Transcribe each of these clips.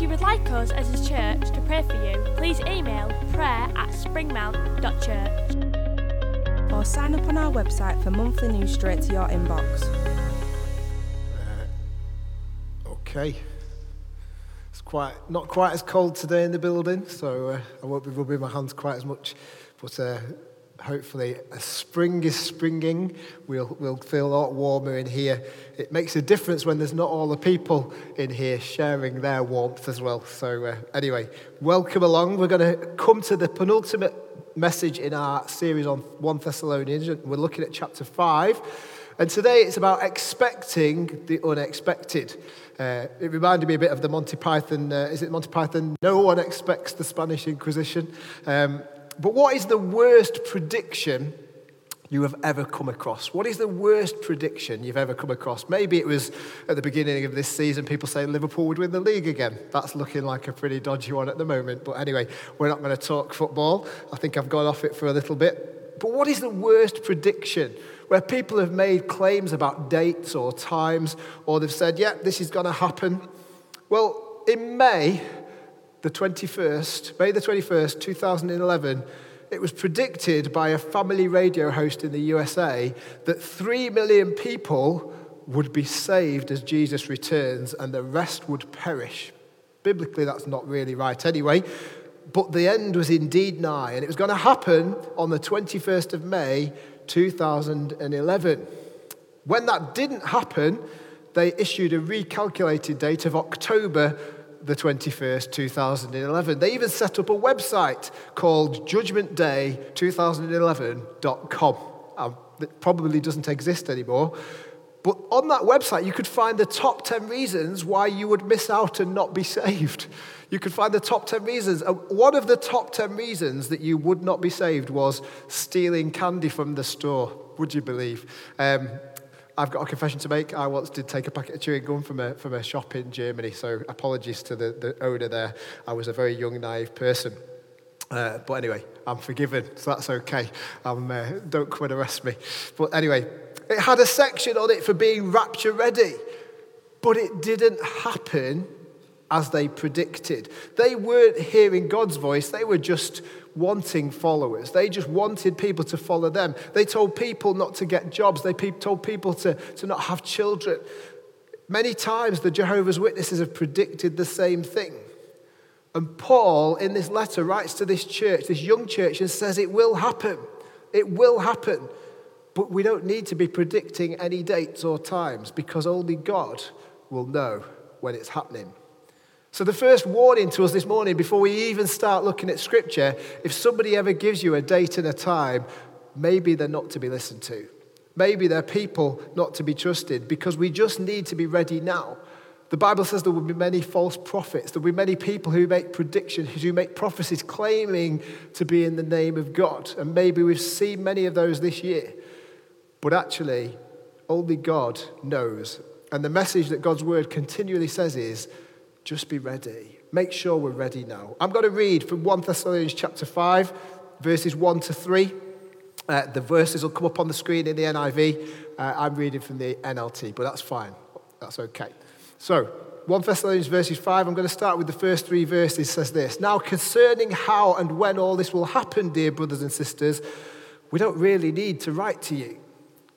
If you would like us as a church to pray for you, please email prayer at springmount.church. or sign up on our website for monthly news straight to your inbox. Okay. It's quite not quite as cold today in the building, so uh, I won't be rubbing my hands quite as much. But uh, hopefully, as spring is springing, we'll we'll feel a lot warmer in here. It makes a difference when there's not all the people in here sharing their warmth as well. So uh, anyway, welcome along. We're going to come to the penultimate message in our series on 1 Thessalonians. We're looking at chapter 5. And today it's about expecting the unexpected. Uh, it reminded me a bit of the Monty Python, uh, is it Monty Python? No one expects the Spanish Inquisition. Um, but what is the worst prediction you have ever come across? What is the worst prediction you've ever come across? Maybe it was at the beginning of this season, people say Liverpool would win the league again. That's looking like a pretty dodgy one at the moment. But anyway, we're not going to talk football. I think I've gone off it for a little bit. But what is the worst prediction? Where people have made claims about dates or times, or they've said, yeah, this is going to happen. Well, in May, the 21st, May the 21st, 2011, it was predicted by a family radio host in the USA that 3 million people would be saved as Jesus returns and the rest would perish. Biblically, that's not really right anyway, but the end was indeed nigh, and it was going to happen on the 21st of May 2011. When that didn't happen, they issued a recalculated date of October the 21st, 2011. They even set up a website called judgmentday2011.com. Um, it probably doesn't exist anymore. But on that website, you could find the top 10 reasons why you would miss out and not be saved. You could find the top 10 reasons. One of the top 10 reasons that you would not be saved was stealing candy from the store. Would you believe? Um, I've got a confession to make. I once did take a packet of chewing gum from a, from a shop in Germany, so apologies to the, the owner there. I was a very young, naive person. Uh, but anyway, I'm forgiven, so that's okay. Um, uh, don't come and arrest me. But anyway, it had a section on it for being rapture ready, but it didn't happen as they predicted. They weren't hearing God's voice, they were just wanting followers. They just wanted people to follow them. They told people not to get jobs, they told people to, to not have children. Many times the Jehovah's Witnesses have predicted the same thing. And Paul, in this letter, writes to this church, this young church, and says, It will happen. It will happen. But we don't need to be predicting any dates or times because only God will know when it's happening. So, the first warning to us this morning, before we even start looking at scripture, if somebody ever gives you a date and a time, maybe they're not to be listened to. Maybe they're people not to be trusted because we just need to be ready now. The Bible says there will be many false prophets. There will be many people who make predictions, who make prophecies claiming to be in the name of God. And maybe we've seen many of those this year. But actually, only God knows. And the message that God's word continually says is just be ready. Make sure we're ready now. I'm going to read from 1 Thessalonians chapter 5, verses 1 to 3. Uh, the verses will come up on the screen in the NIV. Uh, I'm reading from the NLT, but that's fine. That's okay. So, 1 Thessalonians verses 5, I'm going to start with the first three verses, says this. Now, concerning how and when all this will happen, dear brothers and sisters, we don't really need to write to you.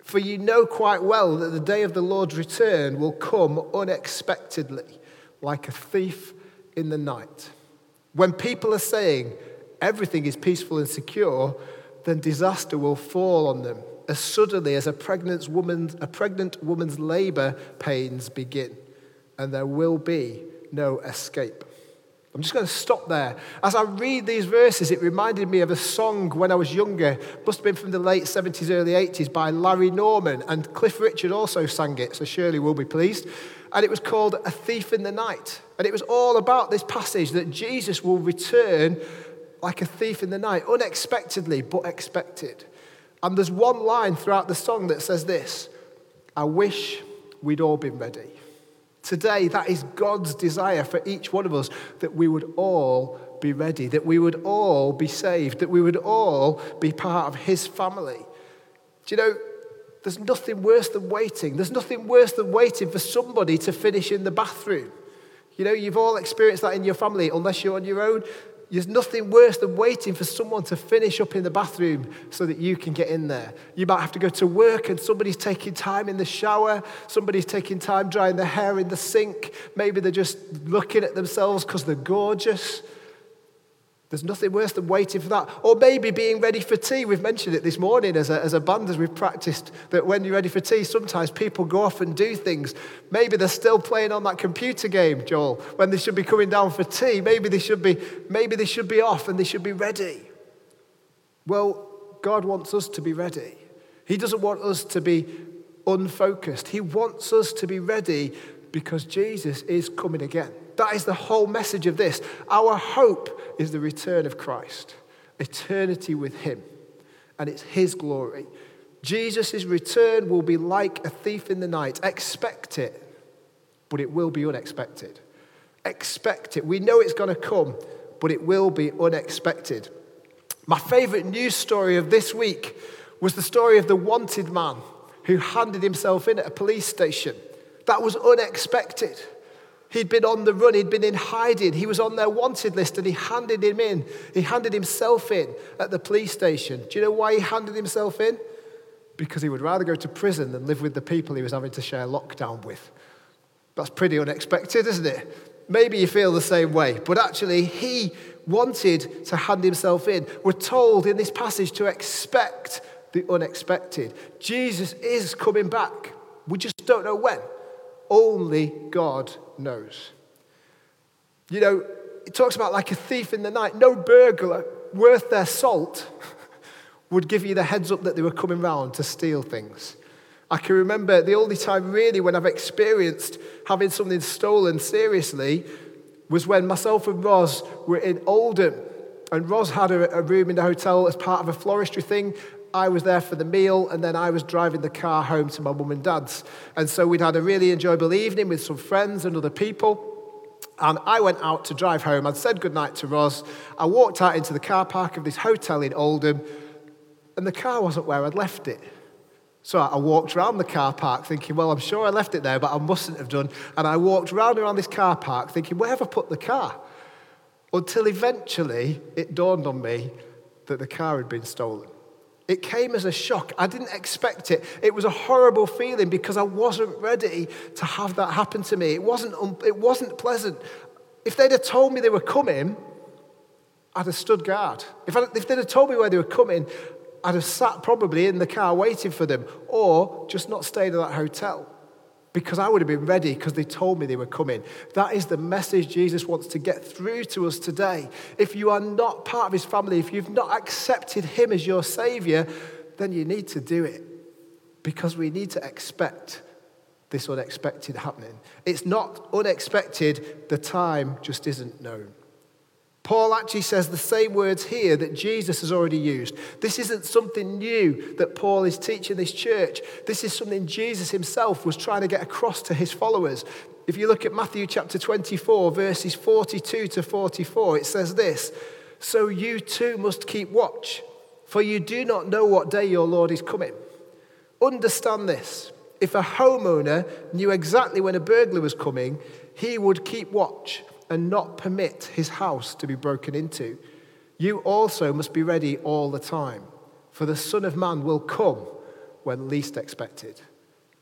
For you know quite well that the day of the Lord's return will come unexpectedly, like a thief in the night. When people are saying everything is peaceful and secure, then disaster will fall on them as suddenly as a pregnant woman's, a pregnant woman's labor pains begin and there will be no escape. I'm just going to stop there. As I read these verses, it reminded me of a song when I was younger, must have been from the late 70s, early 80s, by Larry Norman, and Cliff Richard also sang it, so Shirley will be pleased. And it was called A Thief in the Night. And it was all about this passage that Jesus will return like a thief in the night, unexpectedly, but expected. And there's one line throughout the song that says this I wish we'd all been ready. Today, that is God's desire for each one of us that we would all be ready, that we would all be saved, that we would all be part of His family. Do you know, there's nothing worse than waiting. There's nothing worse than waiting for somebody to finish in the bathroom. You know, you've all experienced that in your family, unless you're on your own. There's nothing worse than waiting for someone to finish up in the bathroom so that you can get in there. You might have to go to work and somebody's taking time in the shower, somebody's taking time drying their hair in the sink. Maybe they're just looking at themselves because they're gorgeous. There's nothing worse than waiting for that. Or maybe being ready for tea. We've mentioned it this morning as a, as a band as we've practiced that when you're ready for tea, sometimes people go off and do things. Maybe they're still playing on that computer game, Joel, when they should be coming down for tea. Maybe they should be, maybe they should be off and they should be ready. Well, God wants us to be ready. He doesn't want us to be unfocused. He wants us to be ready because Jesus is coming again. That is the whole message of this. Our hope is the return of Christ, eternity with Him, and it's His glory. Jesus' return will be like a thief in the night. Expect it, but it will be unexpected. Expect it. We know it's going to come, but it will be unexpected. My favorite news story of this week was the story of the wanted man who handed himself in at a police station. That was unexpected. He'd been on the run, he'd been in hiding, he was on their wanted list, and he handed him in. He handed himself in at the police station. Do you know why he handed himself in? Because he would rather go to prison than live with the people he was having to share lockdown with. That's pretty unexpected, isn't it? Maybe you feel the same way, but actually, he wanted to hand himself in. We're told in this passage to expect the unexpected. Jesus is coming back. We just don't know when. Only God knows. You know, it talks about like a thief in the night. No burglar worth their salt would give you the heads up that they were coming round to steal things. I can remember the only time really when I've experienced having something stolen seriously was when myself and Roz were in Oldham. And Roz had a, a room in the hotel as part of a floristry thing. I was there for the meal, and then I was driving the car home to my mum and dad's. And so we'd had a really enjoyable evening with some friends and other people. And I went out to drive home. I'd said goodnight to Roz. I walked out into the car park of this hotel in Oldham, and the car wasn't where I'd left it. So I walked around the car park thinking, well, I'm sure I left it there, but I mustn't have done. And I walked round around this car park thinking, where have I put the car? Until eventually it dawned on me that the car had been stolen. It came as a shock. I didn't expect it. It was a horrible feeling because I wasn't ready to have that happen to me. It wasn't, it wasn't pleasant. If they'd have told me they were coming, I'd have stood guard. If, I, if they'd have told me where they were coming, I'd have sat probably in the car waiting for them or just not stayed at that hotel because I would have been ready because they told me they were coming. That is the message Jesus wants to get through to us today. If you are not part of his family, if you've not accepted him as your savior, then you need to do it because we need to expect this unexpected happening. It's not unexpected, the time just isn't known. Paul actually says the same words here that Jesus has already used. This isn't something new that Paul is teaching this church. This is something Jesus himself was trying to get across to his followers. If you look at Matthew chapter 24, verses 42 to 44, it says this So you too must keep watch, for you do not know what day your Lord is coming. Understand this. If a homeowner knew exactly when a burglar was coming, he would keep watch and not permit his house to be broken into. You also must be ready all the time, for the Son of Man will come when least expected.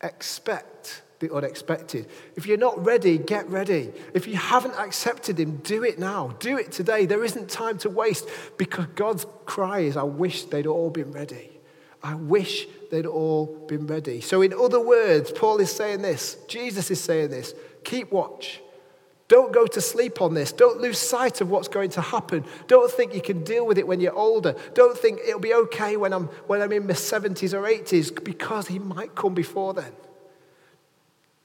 Expect the unexpected. If you're not ready, get ready. If you haven't accepted Him, do it now. Do it today. There isn't time to waste because God's cry is, I wish they'd all been ready. I wish they'd all been ready. So, in other words, Paul is saying this, Jesus is saying this keep watch don't go to sleep on this. Don't lose sight of what's going to happen. Don't think you can deal with it when you're older. Don't think it'll be okay when I'm, when I'm in my 70s or 80s because he might come before then.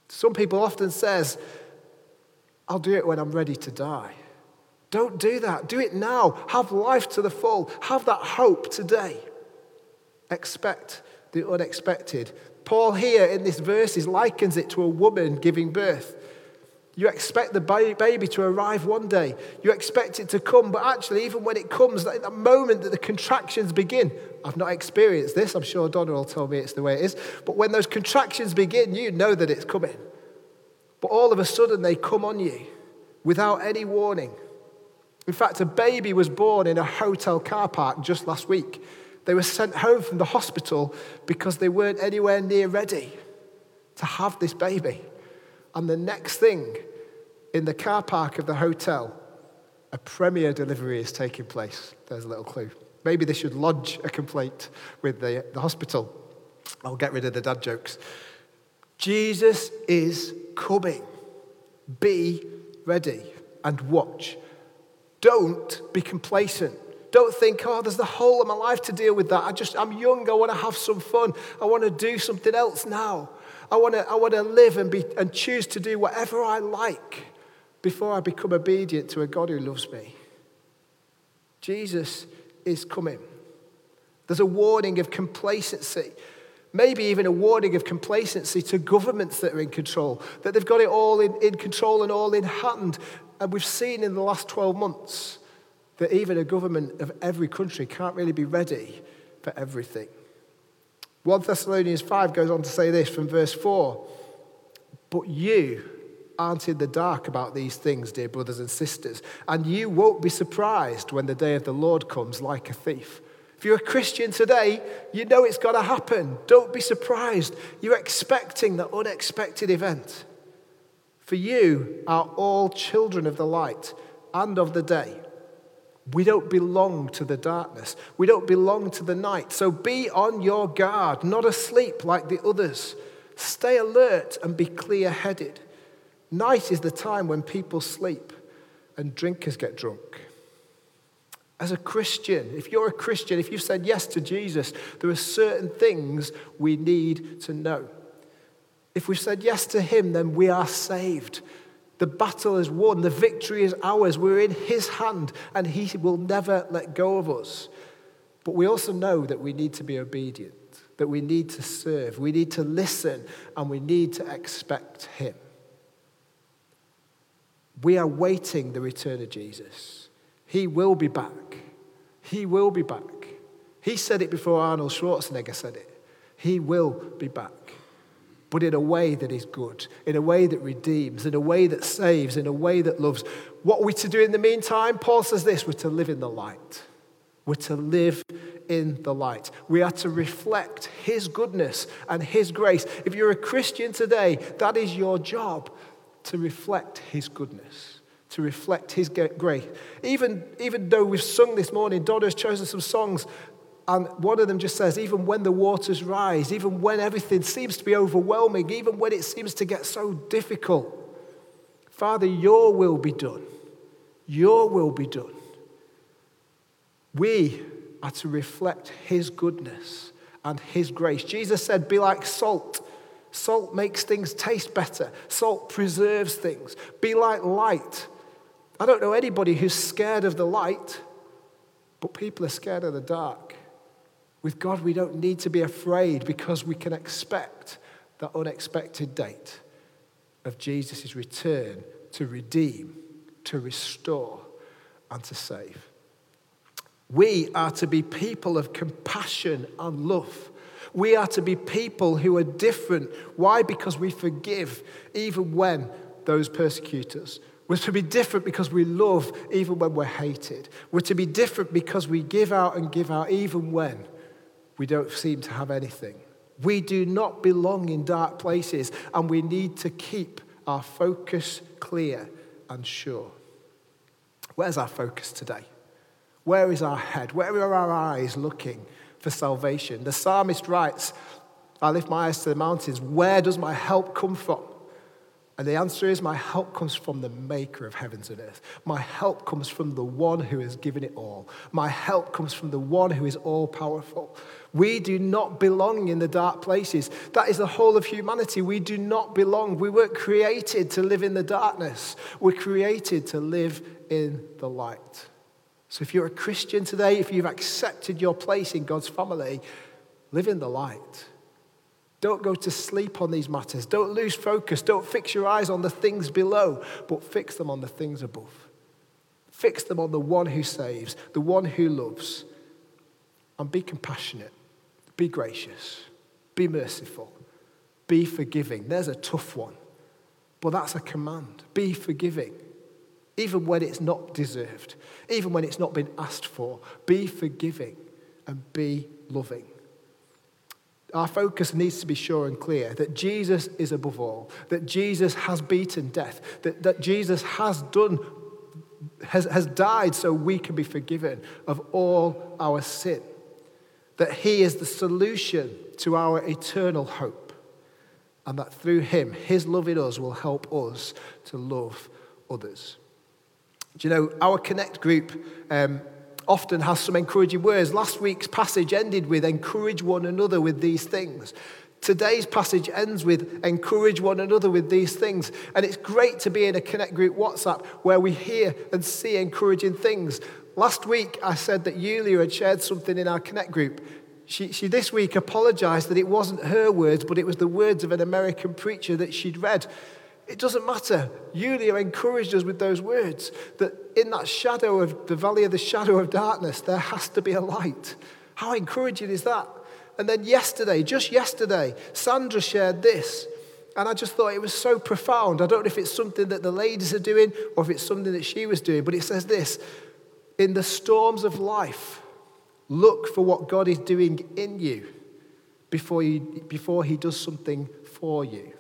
Some people often says, I'll do it when I'm ready to die. Don't do that. Do it now. Have life to the full. Have that hope today. Expect the unexpected. Paul, here in this verse, likens it to a woman giving birth. You expect the baby to arrive one day. You expect it to come, but actually, even when it comes, that, moment that the contractions begin, I've not experienced this. I'm sure Donna will tell me it's the way it is. But when those contractions begin, you know that it's coming. But all of a sudden, they come on you without any warning. In fact, a baby was born in a hotel car park just last week. They were sent home from the hospital because they weren't anywhere near ready to have this baby. And the next thing, in the car park of the hotel, a premier delivery is taking place. There's a little clue. Maybe they should lodge a complaint with the, the hospital. I'll get rid of the dad jokes. Jesus is coming. Be ready and watch. Don't be complacent. Don't think, oh, there's the whole of my life to deal with that. I just, I'm young. I want to have some fun. I want to do something else now. I want to I want to live and, be, and choose to do whatever I like before I become obedient to a God who loves me. Jesus is coming. There's a warning of complacency, maybe even a warning of complacency to governments that are in control, that they've got it all in, in control and all in hand. And we've seen in the last 12 months that even a government of every country can't really be ready for everything. 1 Thessalonians 5 goes on to say this from verse 4 But you aren't in the dark about these things, dear brothers and sisters, and you won't be surprised when the day of the Lord comes like a thief. If you're a Christian today, you know it's got to happen. Don't be surprised. You're expecting the unexpected event. For you are all children of the light and of the day. We don't belong to the darkness. We don't belong to the night. So be on your guard, not asleep like the others. Stay alert and be clear headed. Night is the time when people sleep and drinkers get drunk. As a Christian, if you're a Christian, if you've said yes to Jesus, there are certain things we need to know. If we've said yes to Him, then we are saved. The battle is won. The victory is ours. We're in His hand, and He will never let go of us. But we also know that we need to be obedient, that we need to serve, we need to listen, and we need to expect Him. We are waiting the return of Jesus. He will be back. He will be back. He said it before Arnold Schwarzenegger said it. He will be back but in a way that is good, in a way that redeems, in a way that saves, in a way that loves. What are we to do in the meantime? Paul says this we're to live in the light. We're to live in the light. We are to reflect His goodness and His grace. If you're a Christian today, that is your job to reflect His goodness, to reflect His grace. Even, even though we've sung this morning, Donna has chosen some songs and one of them just says, even when the waters rise, even when everything seems to be overwhelming, even when it seems to get so difficult, Father, your will be done. Your will be done. We are to reflect his goodness and his grace. Jesus said, Be like salt. Salt makes things taste better, salt preserves things. Be like light. I don't know anybody who's scared of the light, but people are scared of the dark. With God, we don't need to be afraid because we can expect the unexpected date of Jesus' return to redeem, to restore, and to save. We are to be people of compassion and love. We are to be people who are different. Why? Because we forgive even when those persecutors. We're to be different because we love even when we're hated. We're to be different because we give out and give out even when we don't seem to have anything. We do not belong in dark places, and we need to keep our focus clear and sure. Where's our focus today? Where is our head? Where are our eyes looking for salvation? The psalmist writes, I lift my eyes to the mountains. Where does my help come from? And the answer is my help comes from the maker of heavens and earth. My help comes from the one who has given it all. My help comes from the one who is all powerful. We do not belong in the dark places. That is the whole of humanity. We do not belong. We weren't created to live in the darkness, we're created to live in the light. So if you're a Christian today, if you've accepted your place in God's family, live in the light. Don't go to sleep on these matters. Don't lose focus. Don't fix your eyes on the things below, but fix them on the things above. Fix them on the one who saves, the one who loves. And be compassionate, be gracious, be merciful, be forgiving. There's a tough one, but that's a command. Be forgiving, even when it's not deserved, even when it's not been asked for. Be forgiving and be loving our focus needs to be sure and clear that Jesus is above all, that Jesus has beaten death, that, that Jesus has done, has, has died so we can be forgiven of all our sin, that he is the solution to our eternal hope, and that through him, his love in us will help us to love others. Do you know, our Connect group um, often has some encouraging words. Last week's passage ended with encourage one another with these things. Today's passage ends with encourage one another with these things. And it's great to be in a Connect Group WhatsApp where we hear and see encouraging things. Last week, I said that Yulia had shared something in our Connect Group. She, she this week apologized that it wasn't her words, but it was the words of an American preacher that she'd read. It doesn't matter. Yulia encouraged us with those words that in that shadow of the valley of the shadow of darkness, there has to be a light. How encouraging is that? And then yesterday, just yesterday, Sandra shared this. And I just thought it was so profound. I don't know if it's something that the ladies are doing or if it's something that she was doing, but it says this In the storms of life, look for what God is doing in you before, you, before He does something for you.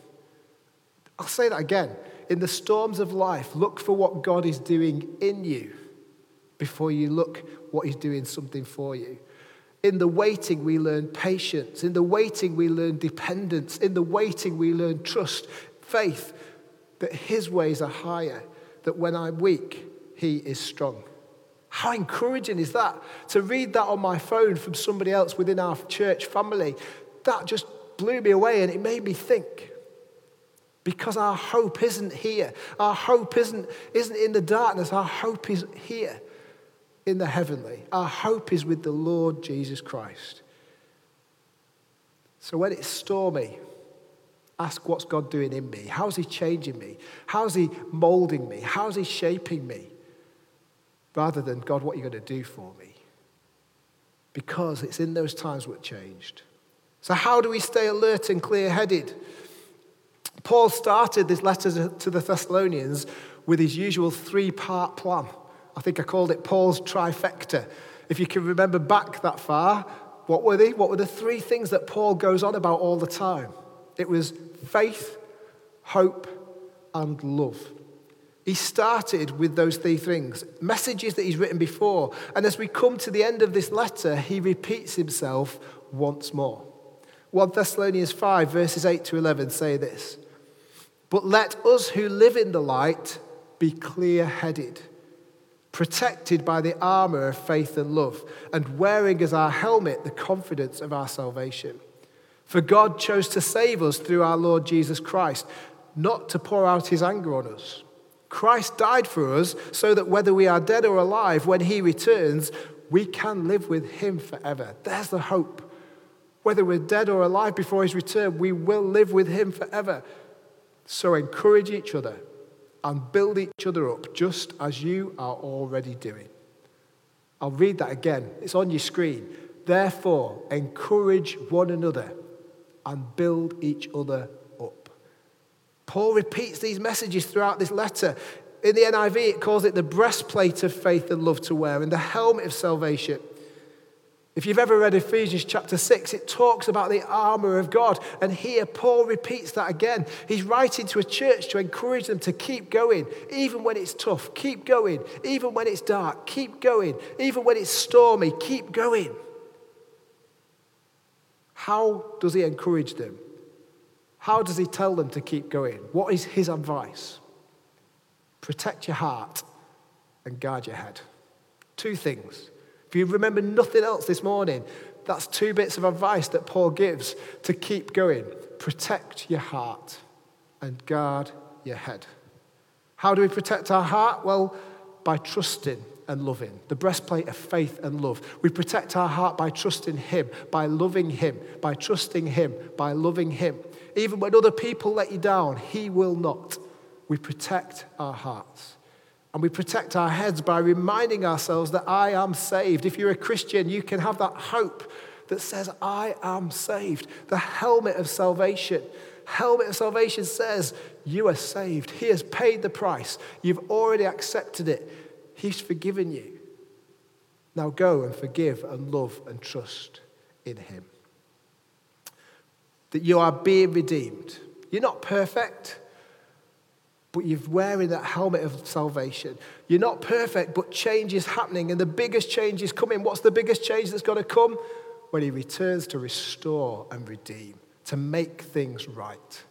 I'll say that again. In the storms of life, look for what God is doing in you before you look what He's doing something for you. In the waiting, we learn patience. In the waiting, we learn dependence. In the waiting, we learn trust, faith that His ways are higher, that when I'm weak, He is strong. How encouraging is that? To read that on my phone from somebody else within our church family, that just blew me away and it made me think because our hope isn't here. Our hope isn't, isn't in the darkness. Our hope is here in the heavenly. Our hope is with the Lord Jesus Christ. So when it's stormy, ask what's God doing in me? How's He changing me? How's He molding me? How's He shaping me? Rather than, God, what are you going to do for me? Because it's in those times we're changed. So, how do we stay alert and clear headed? Paul started this letter to the Thessalonians with his usual three part plan. I think I called it Paul's trifecta. If you can remember back that far, what were they? What were the three things that Paul goes on about all the time? It was faith, hope, and love. He started with those three things, messages that he's written before. And as we come to the end of this letter, he repeats himself once more. 1 Thessalonians 5, verses 8 to 11 say this but let us who live in the light be clear headed, protected by the armor of faith and love, and wearing as our helmet the confidence of our salvation. For God chose to save us through our Lord Jesus Christ, not to pour out his anger on us. Christ died for us so that whether we are dead or alive, when he returns, we can live with him forever. There's the hope. Whether we're dead or alive before his return, we will live with him forever. So encourage each other and build each other up just as you are already doing. I'll read that again. It's on your screen. Therefore, encourage one another and build each other up. Paul repeats these messages throughout this letter. In the NIV, it calls it the breastplate of faith and love to wear and the helmet of salvation. If you've ever read Ephesians chapter 6, it talks about the armor of God. And here, Paul repeats that again. He's writing to a church to encourage them to keep going, even when it's tough. Keep going. Even when it's dark, keep going. Even when it's stormy, keep going. How does he encourage them? How does he tell them to keep going? What is his advice? Protect your heart and guard your head. Two things. If you remember nothing else this morning, that's two bits of advice that Paul gives to keep going. Protect your heart and guard your head. How do we protect our heart? Well, by trusting and loving, the breastplate of faith and love. We protect our heart by trusting Him, by loving Him, by trusting Him, by loving Him. Even when other people let you down, He will not. We protect our hearts. And we protect our heads by reminding ourselves that I am saved. If you're a Christian, you can have that hope that says, I am saved. The helmet of salvation. Helmet of salvation says, You are saved. He has paid the price. You've already accepted it. He's forgiven you. Now go and forgive and love and trust in Him. That you are being redeemed. You're not perfect, but you're wearing that helmet of salvation. You're not perfect, but change is happening, and the biggest change is coming. What's the biggest change that's going to come? When He returns to restore and redeem, to make things right,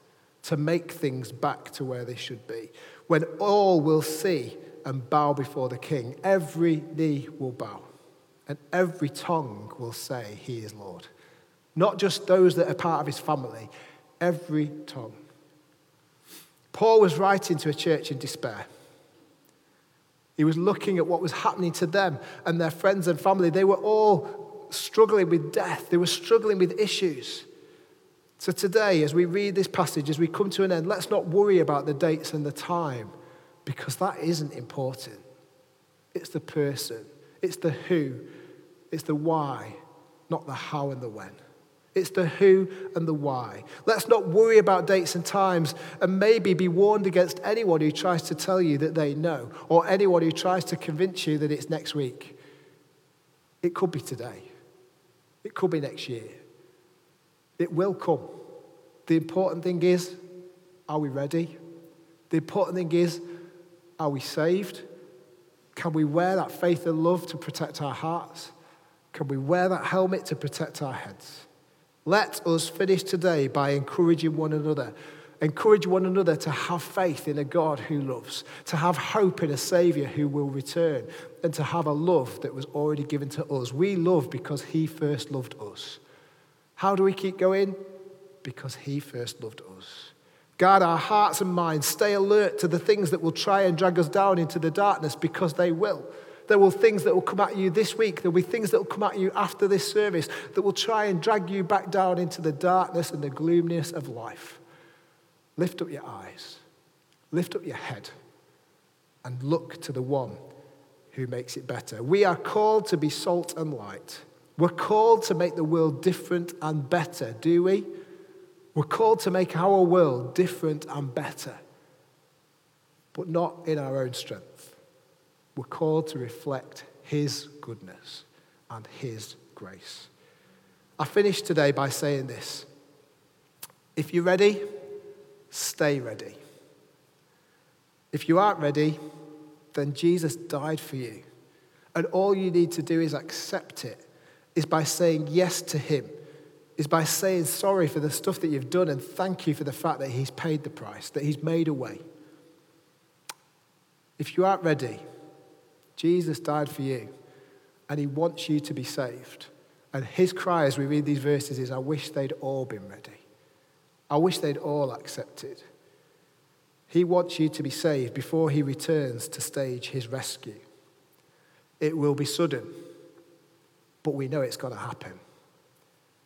to make things back to where they should be. When all will see and bow before the king. Every knee will bow, and every tongue will say, He is Lord. Not just those that are part of his family, every tongue. Paul was writing to a church in despair. He was looking at what was happening to them and their friends and family. They were all struggling with death, they were struggling with issues. So, today, as we read this passage, as we come to an end, let's not worry about the dates and the time because that isn't important. It's the person, it's the who, it's the why, not the how and the when. It's the who and the why. Let's not worry about dates and times and maybe be warned against anyone who tries to tell you that they know or anyone who tries to convince you that it's next week. It could be today, it could be next year. It will come. The important thing is, are we ready? The important thing is, are we saved? Can we wear that faith and love to protect our hearts? Can we wear that helmet to protect our heads? Let us finish today by encouraging one another. Encourage one another to have faith in a God who loves, to have hope in a Savior who will return, and to have a love that was already given to us. We love because He first loved us. How do we keep going? Because He first loved us. Guard our hearts and minds. Stay alert to the things that will try and drag us down into the darkness because they will. There will things that will come at you this week. There will be things that will come at you after this service that will try and drag you back down into the darkness and the gloominess of life. Lift up your eyes, lift up your head, and look to the one who makes it better. We are called to be salt and light. We're called to make the world different and better, do we? We're called to make our world different and better, but not in our own strength. We're called to reflect His goodness and His grace. I finish today by saying this if you're ready, stay ready. If you aren't ready, then Jesus died for you. And all you need to do is accept it, is by saying yes to Him is by saying sorry for the stuff that you've done and thank you for the fact that He's paid the price, that He's made a way. If you aren't ready, Jesus died for you and He wants you to be saved. And His cry as we read these verses is, I wish they'd all been ready. I wish they'd all accepted. He wants you to be saved before He returns to stage His rescue. It will be sudden, but we know it's going to happen.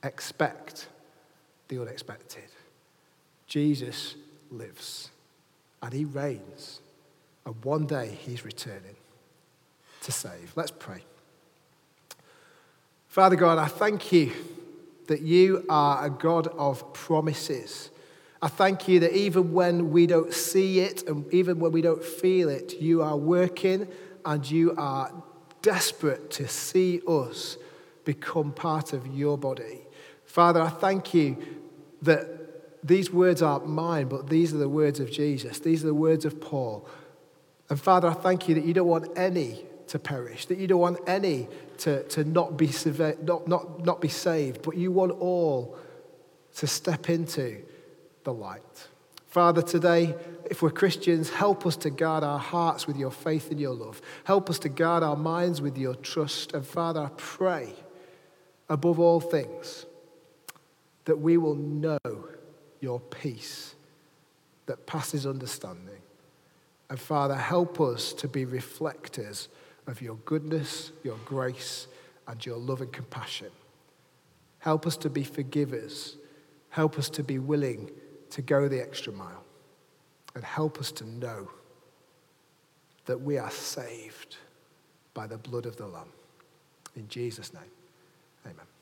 Expect the unexpected. Jesus lives and he reigns, and one day he's returning to save. Let's pray. Father God, I thank you that you are a God of promises. I thank you that even when we don't see it and even when we don't feel it, you are working and you are desperate to see us become part of your body. Father, I thank you that these words aren't mine, but these are the words of Jesus. These are the words of Paul. And Father, I thank you that you don't want any to perish, that you don't want any to, to not, be, not, not, not be saved, but you want all to step into the light. Father, today, if we're Christians, help us to guard our hearts with your faith and your love. Help us to guard our minds with your trust. And Father, I pray, above all things, that we will know your peace that passes understanding. And Father, help us to be reflectors of your goodness, your grace, and your love and compassion. Help us to be forgivers. Help us to be willing to go the extra mile. And help us to know that we are saved by the blood of the Lamb. In Jesus' name, amen.